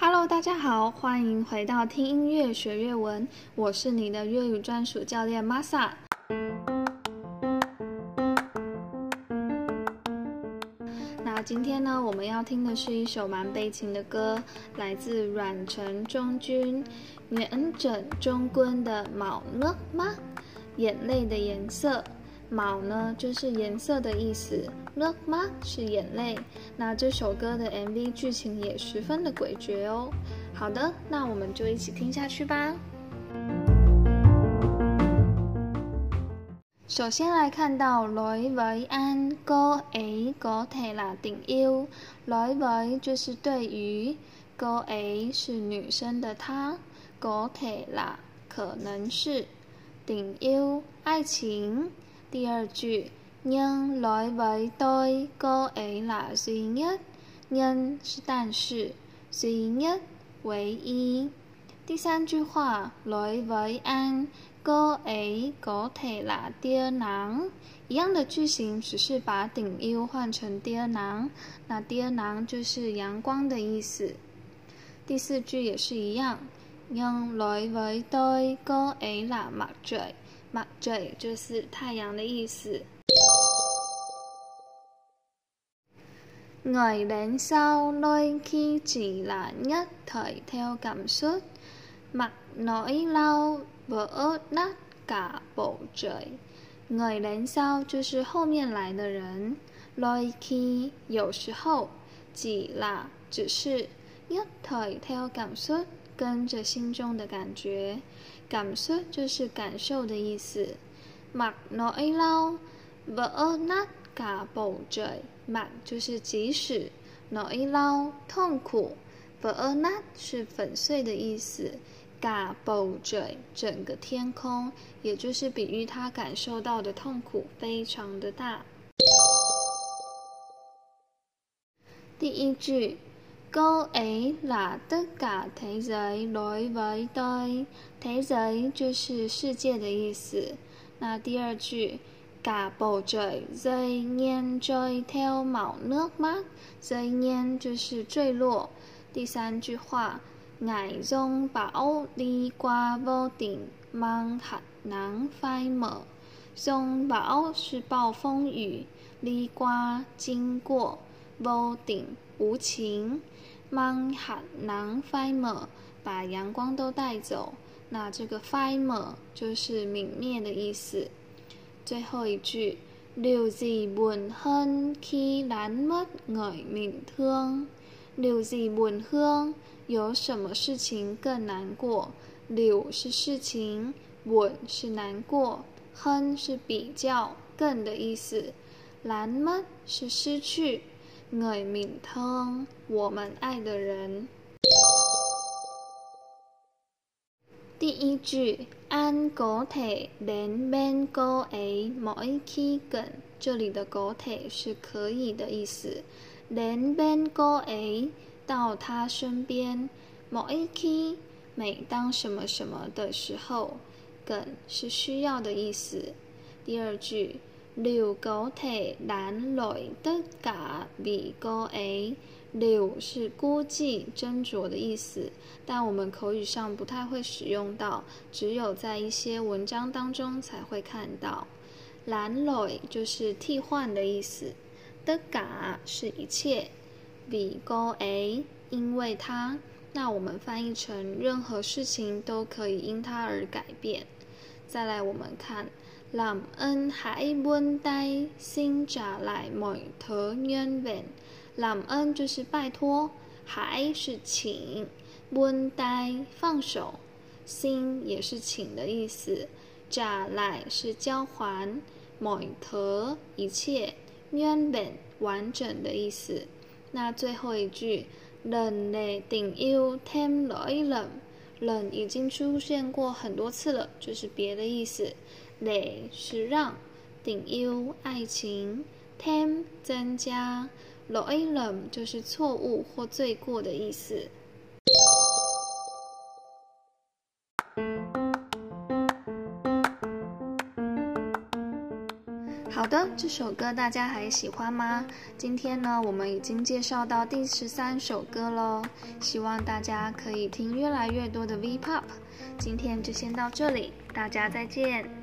Hello，大家好，欢迎回到听音乐学粤文，我是你的粤语专属教练 Masa。那今天呢，我们要听的是一首蛮悲情的歌，来自阮城中君、元稹中 quân 的《毛呢吗》，眼泪的颜色。卯呢，就是颜色的意思。呢吗是眼泪。那这首歌的 MV 剧情也十分的诡谲哦。好的，那我们就一起听下去吧。首先来看到女为安哥 A 哥提拉顶优，女为就是对于哥 A 是女生的她，哥提拉可能是顶优爱情。第二句，因来为对个 A 啦是一，因是但是是一唯一。第三句话，来为安个 A 个体啦第囊，一样的句型，只是把顶 U 换成第二囊，那第二囊就是阳光的意思。第四句也是一样，因来为对个 A 啦墨嘴。马嘴就是太阳的意思。外冷烧内气自然一抬跳感受，mặt nỗi lâu vỡ nát cả bầu trời。外冷烧就是后面来的人，内气有时候，自然只是一抬跳感受。跟着心中的感觉，感受就是感受的意思。mặc nỗi đau vỡ nát cả bầu trời，mặc 就是即使，nỗi đau 痛苦，vỡ nát 是粉碎的意思。cả bầu trời 整个天空，也就是比喻他感受到的痛苦非常的大。第一句。Cô ấy là tất cả thế giới đối với tôi. Thế giới 就是世界的意思。那第二句，cả bầu trời rơi nghiêng trôi theo màu nước mắt. rơi nghiêng 就是坠落。第三句话，ngài rông bão đi qua vô tình mang hạt nắng phai mờ. rông bão 是暴风雨，đi qua 经过屋顶无情，芒寒南 fire，把阳光都带走。那这个 fire 就是泯灭的意思。最后一句，六字闻香，起难闻外面香。六字闻香，有什么事情更难过？六是事情，闻是难过，哼是比较更的意思。难闻是失去。爱敏汤，我们爱的人。第一句，安狗腿连边狗诶，某一起梗，这里的狗腿是可以的意思。连边狗诶，到他身边，某一起，每当什么什么的时候，梗是需要的意思。第二句。留高铁难来的嘎比高 A，留是估计、斟酌的意思，但我们口语上不太会使用到，只有在一些文章当中才会看到。难来就是替换的意思，的嘎是一切，比高 A 因为它，那我们翻译成任何事情都可以因它而改变。再来，我们看。Làm ơn hãy buông tay xin trả lại mọi thứ nguyên vẹn làm ơn 就是拜托还是请 buông tay 放手 xin 也是请的意思 trả lại 是交还 mọi thứ 一切 nguyên vẹn 完整的意思那最后一句 lần này tình yêu thêm lỗi lầm lần 已经出现过很多次了就是别的意思累是让，顶 u 爱情，tem 增加，loilum 就是错误或罪过的意思。好的，这首歌大家还喜欢吗？今天呢，我们已经介绍到第十三首歌喽，希望大家可以听越来越多的 V-pop。今天就先到这里，大家再见。